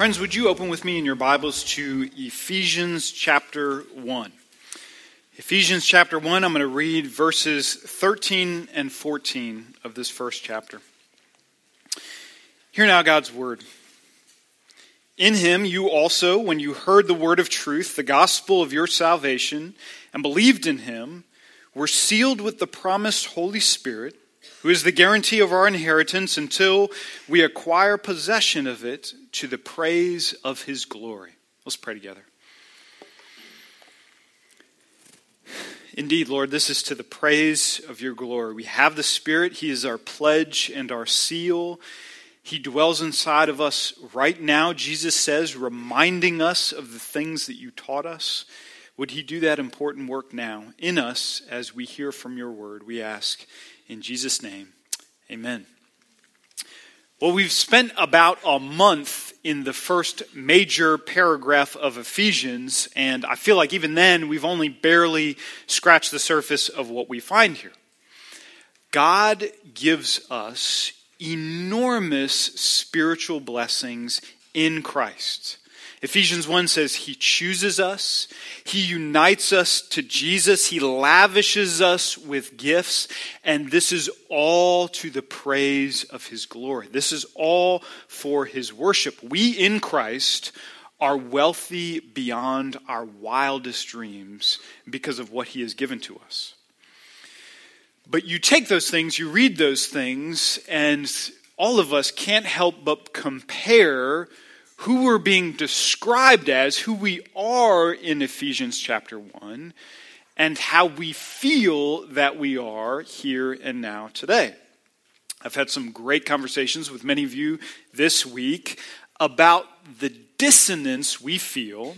Friends, would you open with me in your Bibles to Ephesians chapter 1? Ephesians chapter 1, I'm going to read verses 13 and 14 of this first chapter. Hear now God's word. In him you also, when you heard the word of truth, the gospel of your salvation, and believed in him, were sealed with the promised Holy Spirit who is the guarantee of our inheritance until we acquire possession of it to the praise of his glory. Let's pray together. Indeed, Lord, this is to the praise of your glory. We have the Spirit, He is our pledge and our seal. He dwells inside of us right now, Jesus says, reminding us of the things that you taught us. Would He do that important work now in us as we hear from your word? We ask in Jesus' name, amen. Well, we've spent about a month in the first major paragraph of Ephesians, and I feel like even then we've only barely scratched the surface of what we find here. God gives us enormous spiritual blessings in Christ. Ephesians 1 says he chooses us, he unites us to Jesus, he lavishes us with gifts, and this is all to the praise of his glory. This is all for his worship. We in Christ are wealthy beyond our wildest dreams because of what he has given to us. But you take those things, you read those things, and all of us can't help but compare who we're being described as, who we are in Ephesians chapter 1, and how we feel that we are here and now today. I've had some great conversations with many of you this week about the dissonance we feel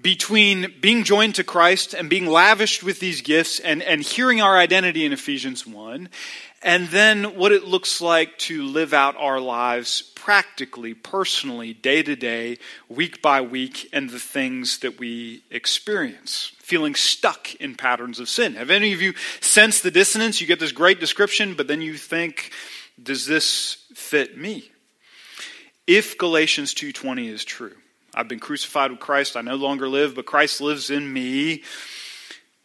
between being joined to Christ and being lavished with these gifts and, and hearing our identity in Ephesians 1, and then what it looks like to live out our lives practically, personally, day to day, week by week, and the things that we experience. Feeling stuck in patterns of sin. Have any of you sensed the dissonance? You get this great description, but then you think, does this fit me? If Galatians 2:20 is true, I've been crucified with Christ, I no longer live, but Christ lives in me.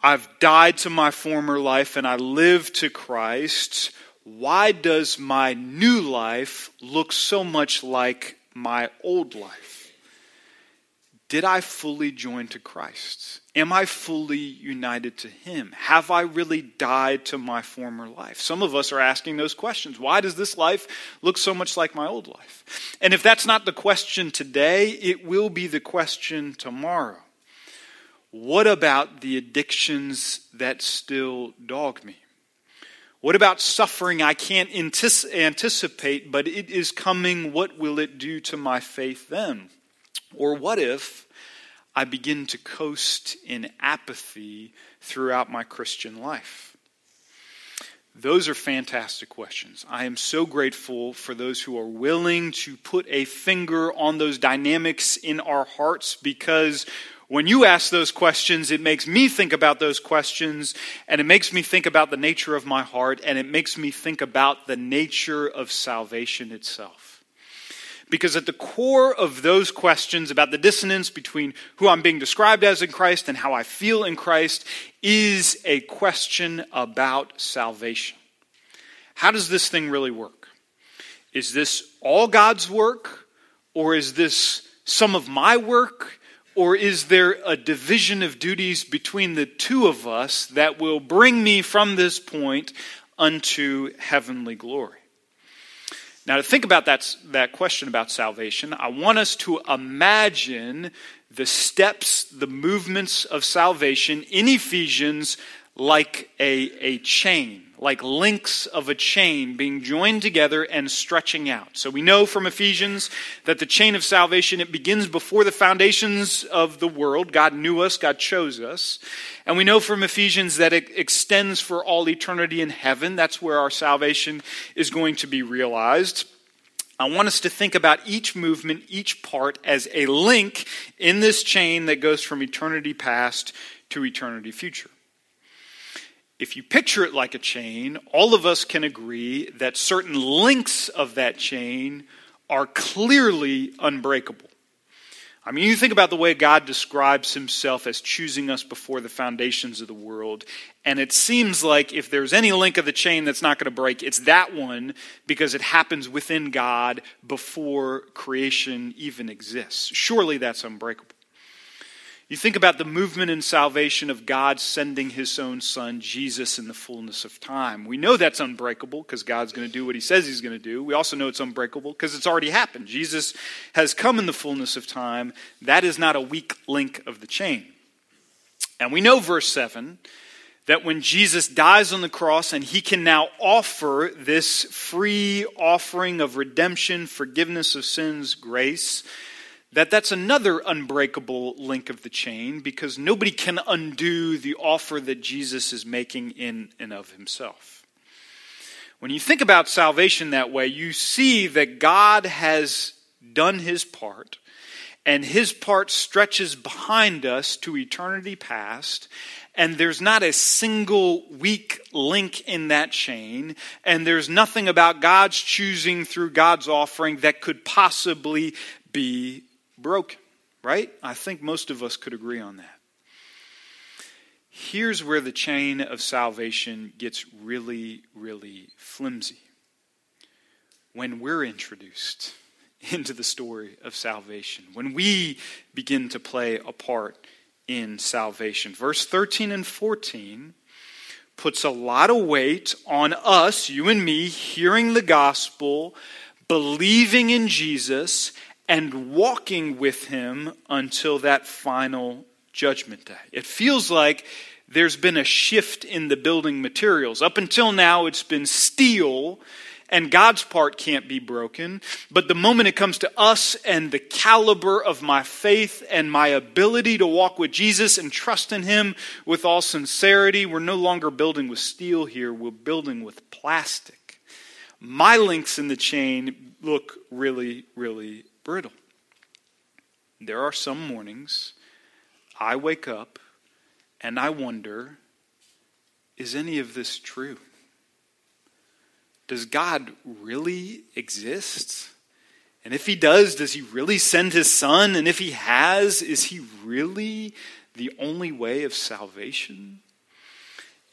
I've died to my former life and I live to Christ. Why does my new life look so much like my old life? Did I fully join to Christ? Am I fully united to Him? Have I really died to my former life? Some of us are asking those questions. Why does this life look so much like my old life? And if that's not the question today, it will be the question tomorrow. What about the addictions that still dog me? What about suffering I can't anticipate, but it is coming? What will it do to my faith then? Or what if I begin to coast in apathy throughout my Christian life? Those are fantastic questions. I am so grateful for those who are willing to put a finger on those dynamics in our hearts because when you ask those questions, it makes me think about those questions, and it makes me think about the nature of my heart, and it makes me think about the nature of salvation itself. Because at the core of those questions about the dissonance between who I'm being described as in Christ and how I feel in Christ is a question about salvation. How does this thing really work? Is this all God's work, or is this some of my work? Or is there a division of duties between the two of us that will bring me from this point unto heavenly glory? Now, to think about that, that question about salvation, I want us to imagine the steps, the movements of salvation in Ephesians like a, a chain like links of a chain being joined together and stretching out. So we know from Ephesians that the chain of salvation it begins before the foundations of the world. God knew us, God chose us. And we know from Ephesians that it extends for all eternity in heaven. That's where our salvation is going to be realized. I want us to think about each movement, each part, as a link in this chain that goes from eternity past to eternity future if you picture it like a chain, all of us can agree that certain links of that chain are clearly unbreakable. I mean, you think about the way God describes himself as choosing us before the foundations of the world, and it seems like if there's any link of the chain that's not going to break, it's that one because it happens within God before creation even exists. Surely that's unbreakable. You think about the movement and salvation of God sending his own son, Jesus, in the fullness of time. We know that's unbreakable because God's going to do what he says he's going to do. We also know it's unbreakable because it's already happened. Jesus has come in the fullness of time. That is not a weak link of the chain. And we know, verse 7, that when Jesus dies on the cross and he can now offer this free offering of redemption, forgiveness of sins, grace, that that's another unbreakable link of the chain because nobody can undo the offer that Jesus is making in and of himself. When you think about salvation that way, you see that God has done his part, and his part stretches behind us to eternity past, and there's not a single weak link in that chain, and there's nothing about God's choosing through God's offering that could possibly be broken, right? I think most of us could agree on that. Here's where the chain of salvation gets really, really flimsy. When we're introduced into the story of salvation, when we begin to play a part in salvation. Verse 13 and 14 puts a lot of weight on us, you and me, hearing the gospel, believing in Jesus, and walking with him until that final judgment day. It feels like there's been a shift in the building materials. Up until now, it's been steel, and God's part can't be broken. But the moment it comes to us and the caliber of my faith and my ability to walk with Jesus and trust in Him with all sincerity, we're no longer building with steel here, we're building with plastic. My links in the chain look really, really brittle. There are some mornings I wake up and I wonder is any of this true? Does God really exist? And if he does, does he really send his son? And if he has, is he really the only way of salvation?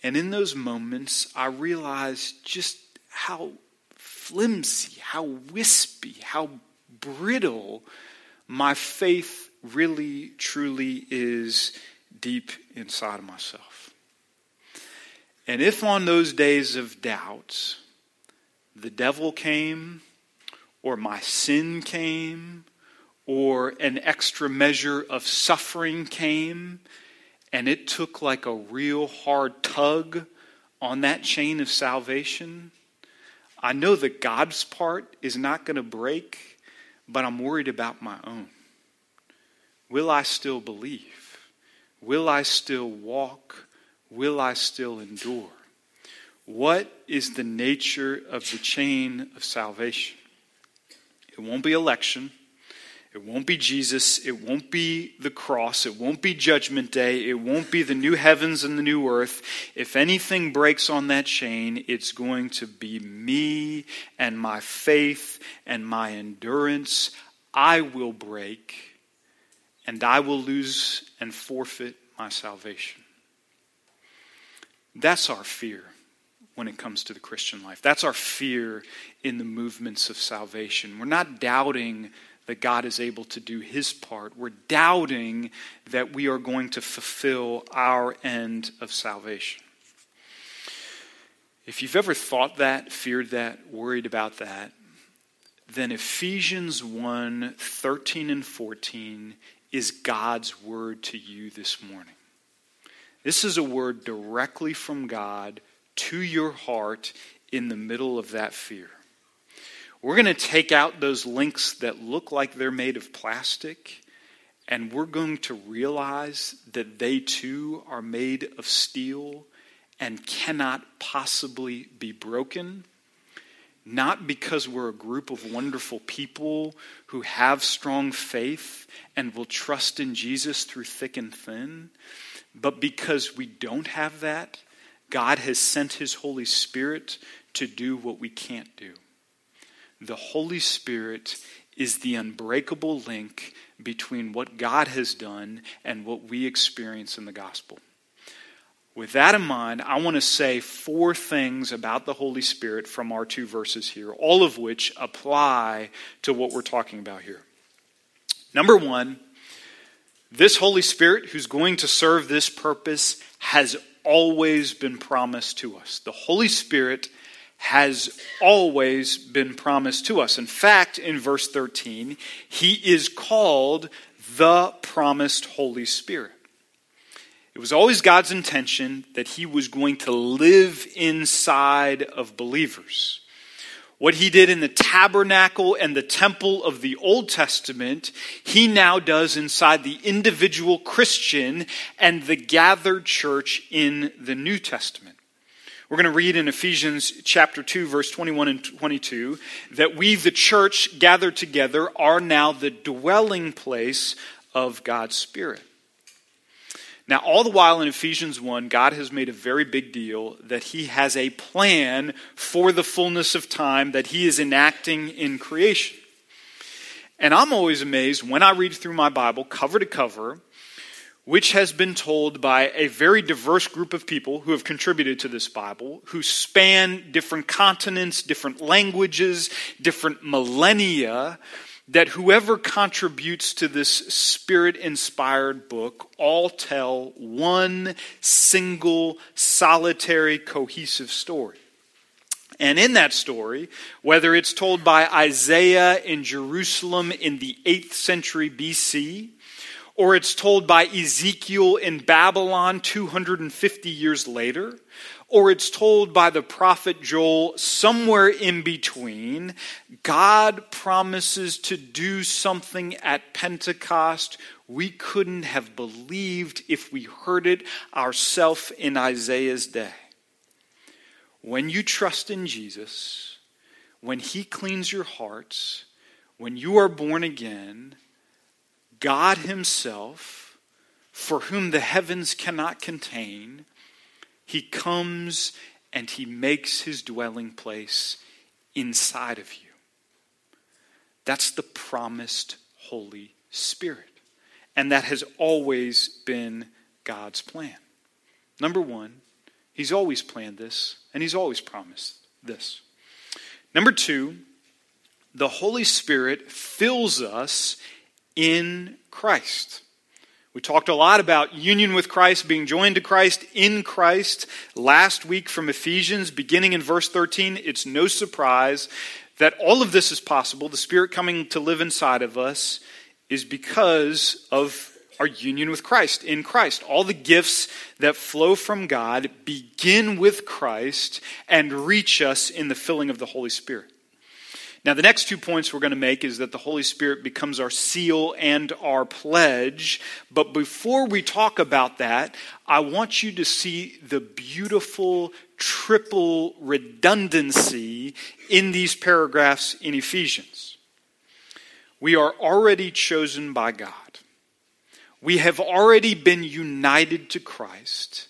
And in those moments, I realize just how flimsy, how wispy, how brittle my faith really, truly is deep inside of myself. And if on those days of doubts the devil came, or my sin came, or an extra measure of suffering came, and it took like a real hard tug on that chain of salvation, I know that God's part is not going to break but I'm worried about my own. Will I still believe? Will I still walk? Will I still endure? What is the nature of the chain of salvation? It won't be election. It won't be Jesus. It won't be the cross. It won't be judgment day. It won't be the new heavens and the new earth. If anything breaks on that chain, it's going to be me and my faith and my endurance. I will break and I will lose and forfeit my salvation. That's our fear when it comes to the Christian life. That's our fear in the movements of salvation. We're not doubting that God is able to do his part. We're doubting that we are going to fulfill our end of salvation. If you've ever thought that, feared that, worried about that, then Ephesians 1 13 and 14 is God's word to you this morning. This is a word directly from God to your heart in the middle of that fear. We're going to take out those links that look like they're made of plastic, and we're going to realize that they too are made of steel and cannot possibly be broken. Not because we're a group of wonderful people who have strong faith and will trust in Jesus through thick and thin, but because we don't have that, God has sent His Holy Spirit to do what we can't do the Holy Spirit is the unbreakable link between what God has done and what we experience in the gospel. With that in mind, I want to say four things about the Holy Spirit from our two verses here, all of which apply to what we're talking about here. Number one, this Holy Spirit who's going to serve this purpose has always been promised to us. The Holy Spirit has always been promised to us. In fact, in verse 13, he is called the promised Holy Spirit. It was always God's intention that he was going to live inside of believers. What he did in the tabernacle and the temple of the Old Testament, he now does inside the individual Christian and the gathered church in the New Testament. We're going to read in Ephesians chapter 2, verse 21 and 22, that we, the church gathered together, are now the dwelling place of God's Spirit. Now, all the while in Ephesians 1, God has made a very big deal that He has a plan for the fullness of time that He is enacting in creation. And I'm always amazed when I read through my Bible, cover to cover, which has been told by a very diverse group of people who have contributed to this Bible, who span different continents, different languages, different millennia, that whoever contributes to this spirit inspired book all tell one single, solitary, cohesive story. And in that story, whether it's told by Isaiah in Jerusalem in the 8th century BC, or it's told by Ezekiel in Babylon 250 years later, or it's told by the prophet Joel somewhere in between, God promises to do something at Pentecost we couldn't have believed if we heard it ourselves in Isaiah's day. When you trust in Jesus, when He cleans your hearts, when you are born again, God Himself, for whom the heavens cannot contain, He comes and He makes His dwelling place inside of you. That's the promised Holy Spirit. And that has always been God's plan. Number one, He's always planned this, and He's always promised this. Number two, the Holy Spirit fills us in Christ. We talked a lot about union with Christ, being joined to Christ in Christ last week from Ephesians, beginning in verse 13. It's no surprise that all of this is possible. The Spirit coming to live inside of us is because of our union with Christ, in Christ. All the gifts that flow from God begin with Christ and reach us in the filling of the Holy Spirit. Now, the next two points we're going to make is that the Holy Spirit becomes our seal and our pledge. But before we talk about that, I want you to see the beautiful triple redundancy in these paragraphs in Ephesians. We are already chosen by God, we have already been united to Christ.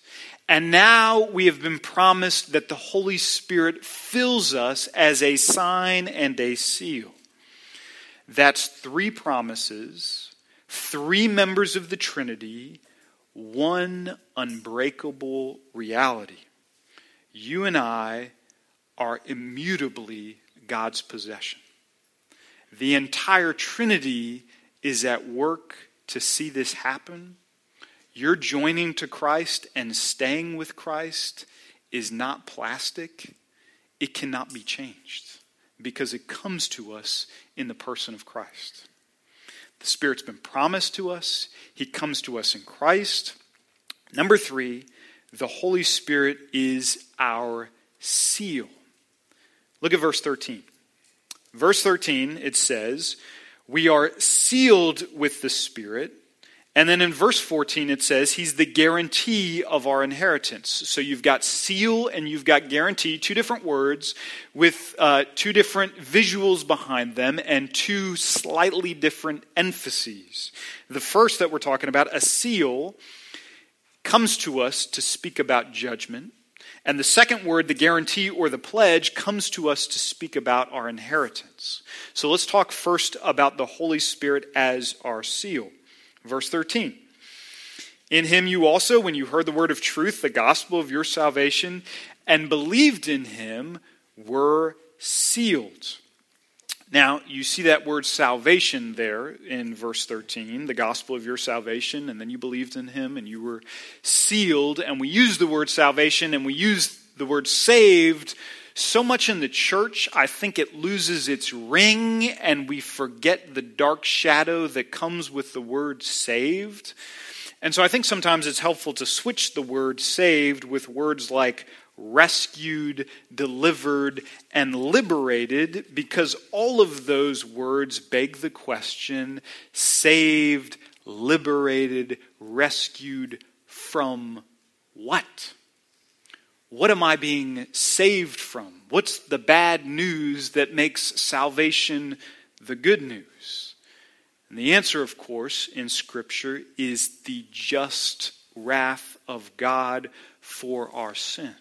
And now we have been promised that the Holy Spirit fills us as a sign and a seal. That's three promises, three members of the Trinity, one unbreakable reality. You and I are immutably God's possession. The entire Trinity is at work to see this happen your joining to Christ and staying with Christ is not plastic. It cannot be changed because it comes to us in the person of Christ. The Spirit's been promised to us, He comes to us in Christ. Number three, the Holy Spirit is our seal. Look at verse 13. Verse 13, it says, We are sealed with the Spirit and then in verse 14, it says, He's the guarantee of our inheritance. So you've got seal and you've got guarantee, two different words with uh, two different visuals behind them and two slightly different emphases. The first that we're talking about, a seal, comes to us to speak about judgment. And the second word, the guarantee or the pledge, comes to us to speak about our inheritance. So let's talk first about the Holy Spirit as our seal. Verse 13. In him you also, when you heard the word of truth, the gospel of your salvation, and believed in him, were sealed. Now, you see that word salvation there in verse 13, the gospel of your salvation, and then you believed in him and you were sealed. And we use the word salvation and we use the word saved so much in the church, I think it loses its ring and we forget the dark shadow that comes with the word saved. And so I think sometimes it's helpful to switch the word saved with words like rescued, delivered, and liberated, because all of those words beg the question saved, liberated, rescued from what? What am I being saved from? What's the bad news that makes salvation the good news? And the answer, of course, in Scripture is the just wrath of God for our sin.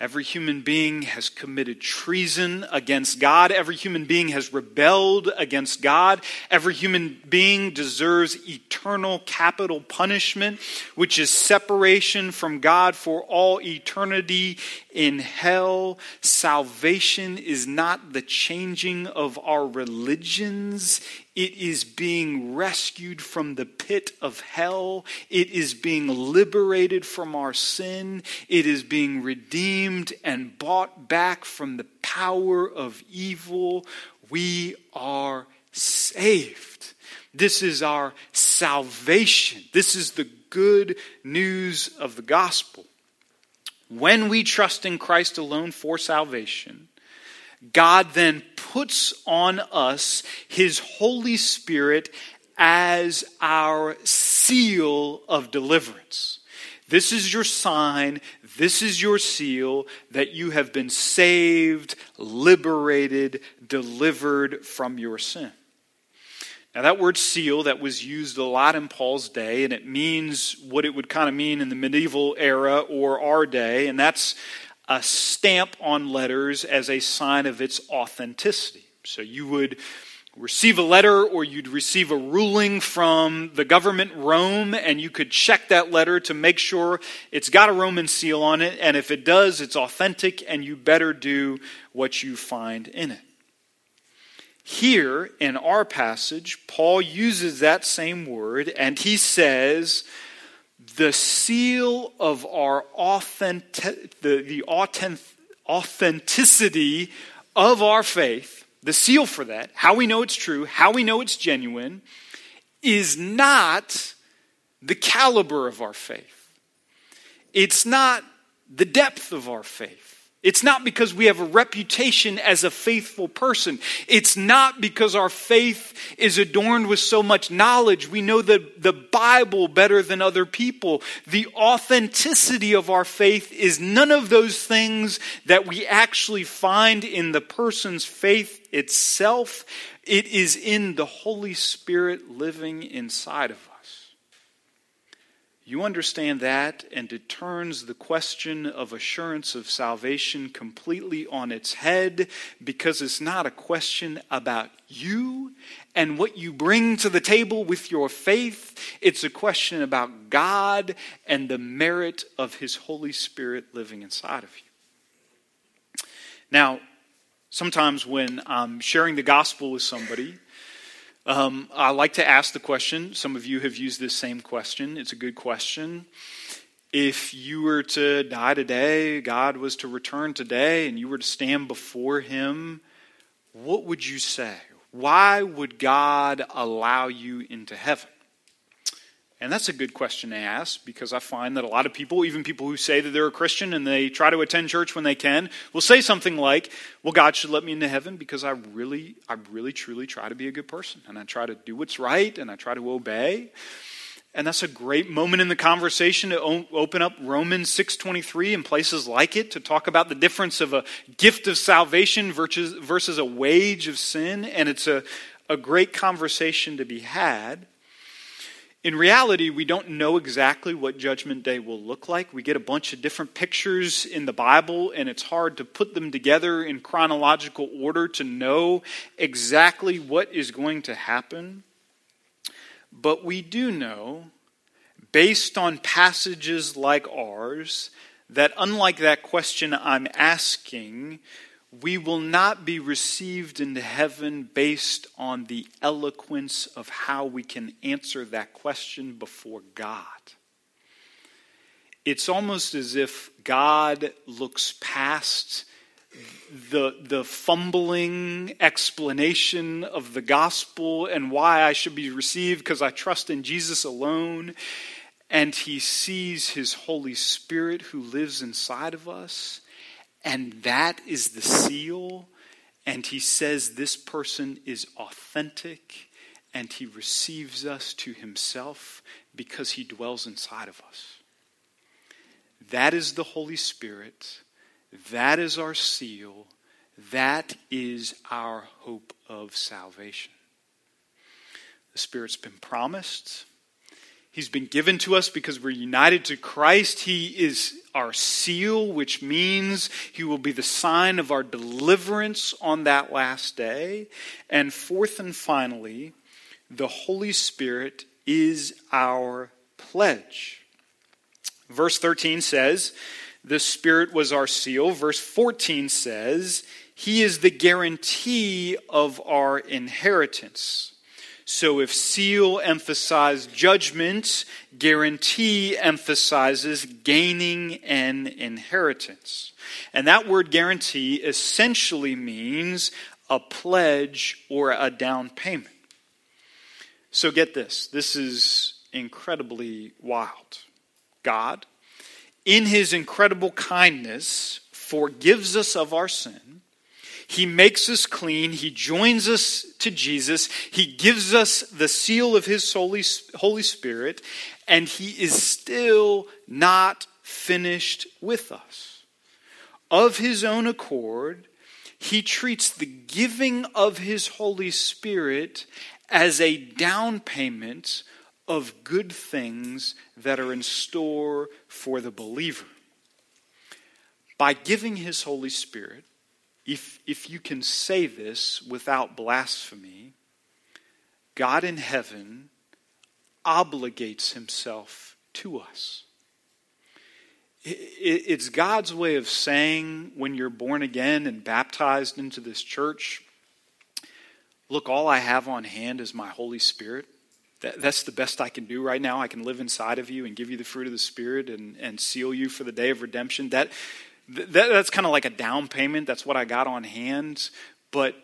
Every human being has committed treason against God. Every human being has rebelled against God. Every human being deserves eternal capital punishment, which is separation from God for all eternity in hell. Salvation is not the changing of our religions, it is being rescued from the pit of hell. It is being liberated from our sin. It is being redeemed and bought back from the power of evil. We are saved. This is our salvation. This is the good news of the gospel. When we trust in Christ alone for salvation, God then puts on us his Holy Spirit as our seal of deliverance. This is your sign, this is your seal that you have been saved, liberated, delivered from your sin. Now, that word seal that was used a lot in Paul's day, and it means what it would kind of mean in the medieval era or our day, and that's a stamp on letters as a sign of its authenticity. So you would receive a letter or you'd receive a ruling from the government Rome and you could check that letter to make sure it's got a Roman seal on it and if it does it's authentic and you better do what you find in it. Here in our passage Paul uses that same word and he says the seal of our authentic, the, the authenticity of our faith, the seal for that, how we know it's true, how we know it's genuine, is not the caliber of our faith. It's not the depth of our faith. It's not because we have a reputation as a faithful person. It's not because our faith is adorned with so much knowledge. We know the, the Bible better than other people. The authenticity of our faith is none of those things that we actually find in the person's faith itself. It is in the Holy Spirit living inside of us. You understand that, and it turns the question of assurance of salvation completely on its head because it's not a question about you and what you bring to the table with your faith. It's a question about God and the merit of His Holy Spirit living inside of you. Now, sometimes when I'm sharing the gospel with somebody, um, I like to ask the question. Some of you have used this same question. It's a good question. If you were to die today, God was to return today, and you were to stand before Him, what would you say? Why would God allow you into heaven? And that's a good question to ask because I find that a lot of people, even people who say that they're a Christian and they try to attend church when they can, will say something like, "Well, God should let me into heaven because I really I really truly try to be a good person and I try to do what's right and I try to obey." And that's a great moment in the conversation to open up Romans 6:23 and places like it to talk about the difference of a gift of salvation versus versus a wage of sin and it's a a great conversation to be had. In reality, we don't know exactly what Judgment Day will look like. We get a bunch of different pictures in the Bible, and it's hard to put them together in chronological order to know exactly what is going to happen. But we do know, based on passages like ours, that unlike that question I'm asking, we will not be received into heaven based on the eloquence of how we can answer that question before God. It's almost as if God looks past the, the fumbling explanation of the gospel and why I should be received because I trust in Jesus alone. And he sees his Holy Spirit who lives inside of us and that is the seal. And he says this person is authentic and he receives us to himself because he dwells inside of us. That is the Holy Spirit. That is our seal. That is our hope of salvation. The Spirit's been promised. He's been given to us because we're united to Christ. He is our seal, which means He will be the sign of our deliverance on that last day. And fourth and finally, the Holy Spirit is our pledge. Verse 13 says, The Spirit was our seal. Verse 14 says, He is the guarantee of our inheritance. So if seal emphasized judgment, guarantee emphasizes gaining an inheritance. And that word guarantee essentially means a pledge or a down payment. So get this this is incredibly wild. God, in his incredible kindness, forgives us of our sin he makes us clean. He joins us to Jesus. He gives us the seal of His Holy, Holy Spirit, and He is still not finished with us. Of His own accord, He treats the giving of His Holy Spirit as a down payment of good things that are in store for the believer. By giving His Holy Spirit, if, if you can say this without blasphemy, God in heaven obligates himself to us. It's God's way of saying when you're born again and baptized into this church, look, all I have on hand is my Holy Spirit. that's the best I can do right now. I can live inside of you and give you the fruit of the Spirit and, and seal you for the day of redemption. That, that, that's kind of like a down payment. That's what I got on hand. But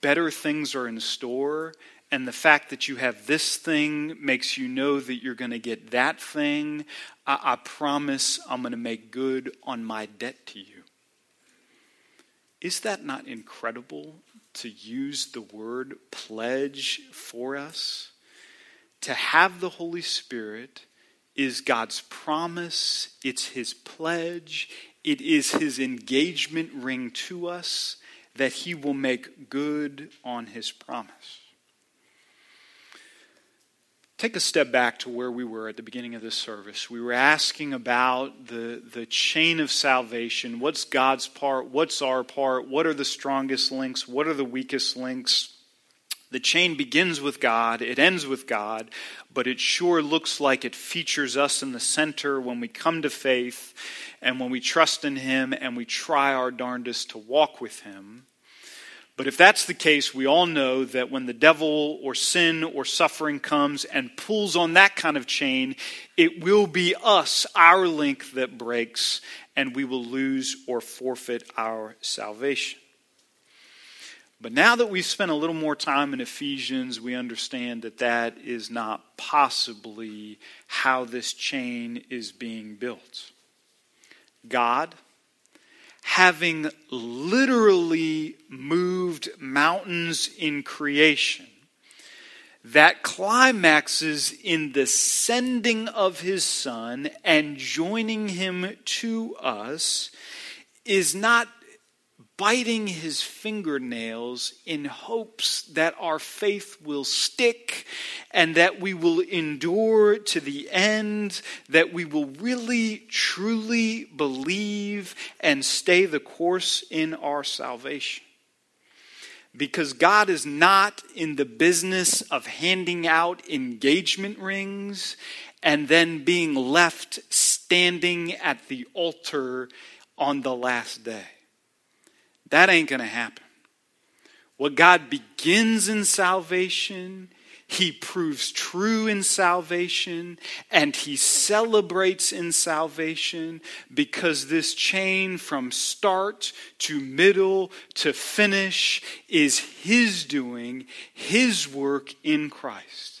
better things are in store. And the fact that you have this thing makes you know that you're going to get that thing. I, I promise I'm going to make good on my debt to you. Is that not incredible to use the word pledge for us? To have the Holy Spirit is God's promise, it's His pledge, it is his engagement ring to us that he will make good on his promise. Take a step back to where we were at the beginning of this service. We were asking about the, the chain of salvation. What's God's part? What's our part? What are the strongest links? What are the weakest links? The chain begins with God, it ends with God, but it sure looks like it features us in the center when we come to faith and when we trust in Him and we try our darndest to walk with Him. But if that's the case, we all know that when the devil or sin or suffering comes and pulls on that kind of chain, it will be us, our link, that breaks, and we will lose or forfeit our salvation. But now that we've spent a little more time in Ephesians, we understand that that is not possibly how this chain is being built. God, having literally moved mountains in creation, that climaxes in the sending of his Son and joining him to us, is not biting his fingernails in hopes that our faith will stick and that we will endure to the end, that we will really, truly believe and stay the course in our salvation. Because God is not in the business of handing out engagement rings and then being left standing at the altar on the last day. That ain't going to happen. What God begins in salvation, He proves true in salvation, and He celebrates in salvation because this chain from start to middle to finish is His doing, His work in Christ.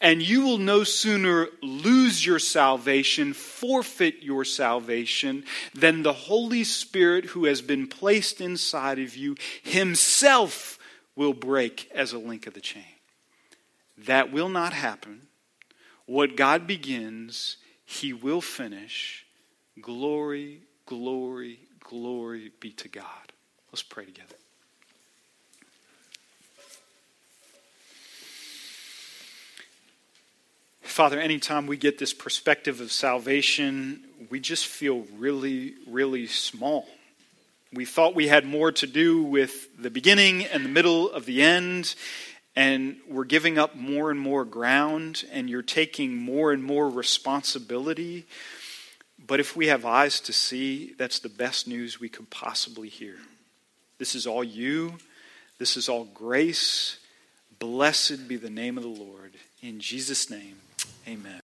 And you will no sooner lose your salvation, forfeit your salvation, than the Holy Spirit who has been placed inside of you himself will break as a link of the chain. That will not happen. What God begins, he will finish. Glory, glory, glory be to God. Let's pray together. Father, anytime we get this perspective of salvation, we just feel really, really small. We thought we had more to do with the beginning and the middle of the end, and we're giving up more and more ground, and you're taking more and more responsibility. But if we have eyes to see, that's the best news we could possibly hear. This is all you, this is all grace. Blessed be the name of the Lord. In Jesus' name. Amen.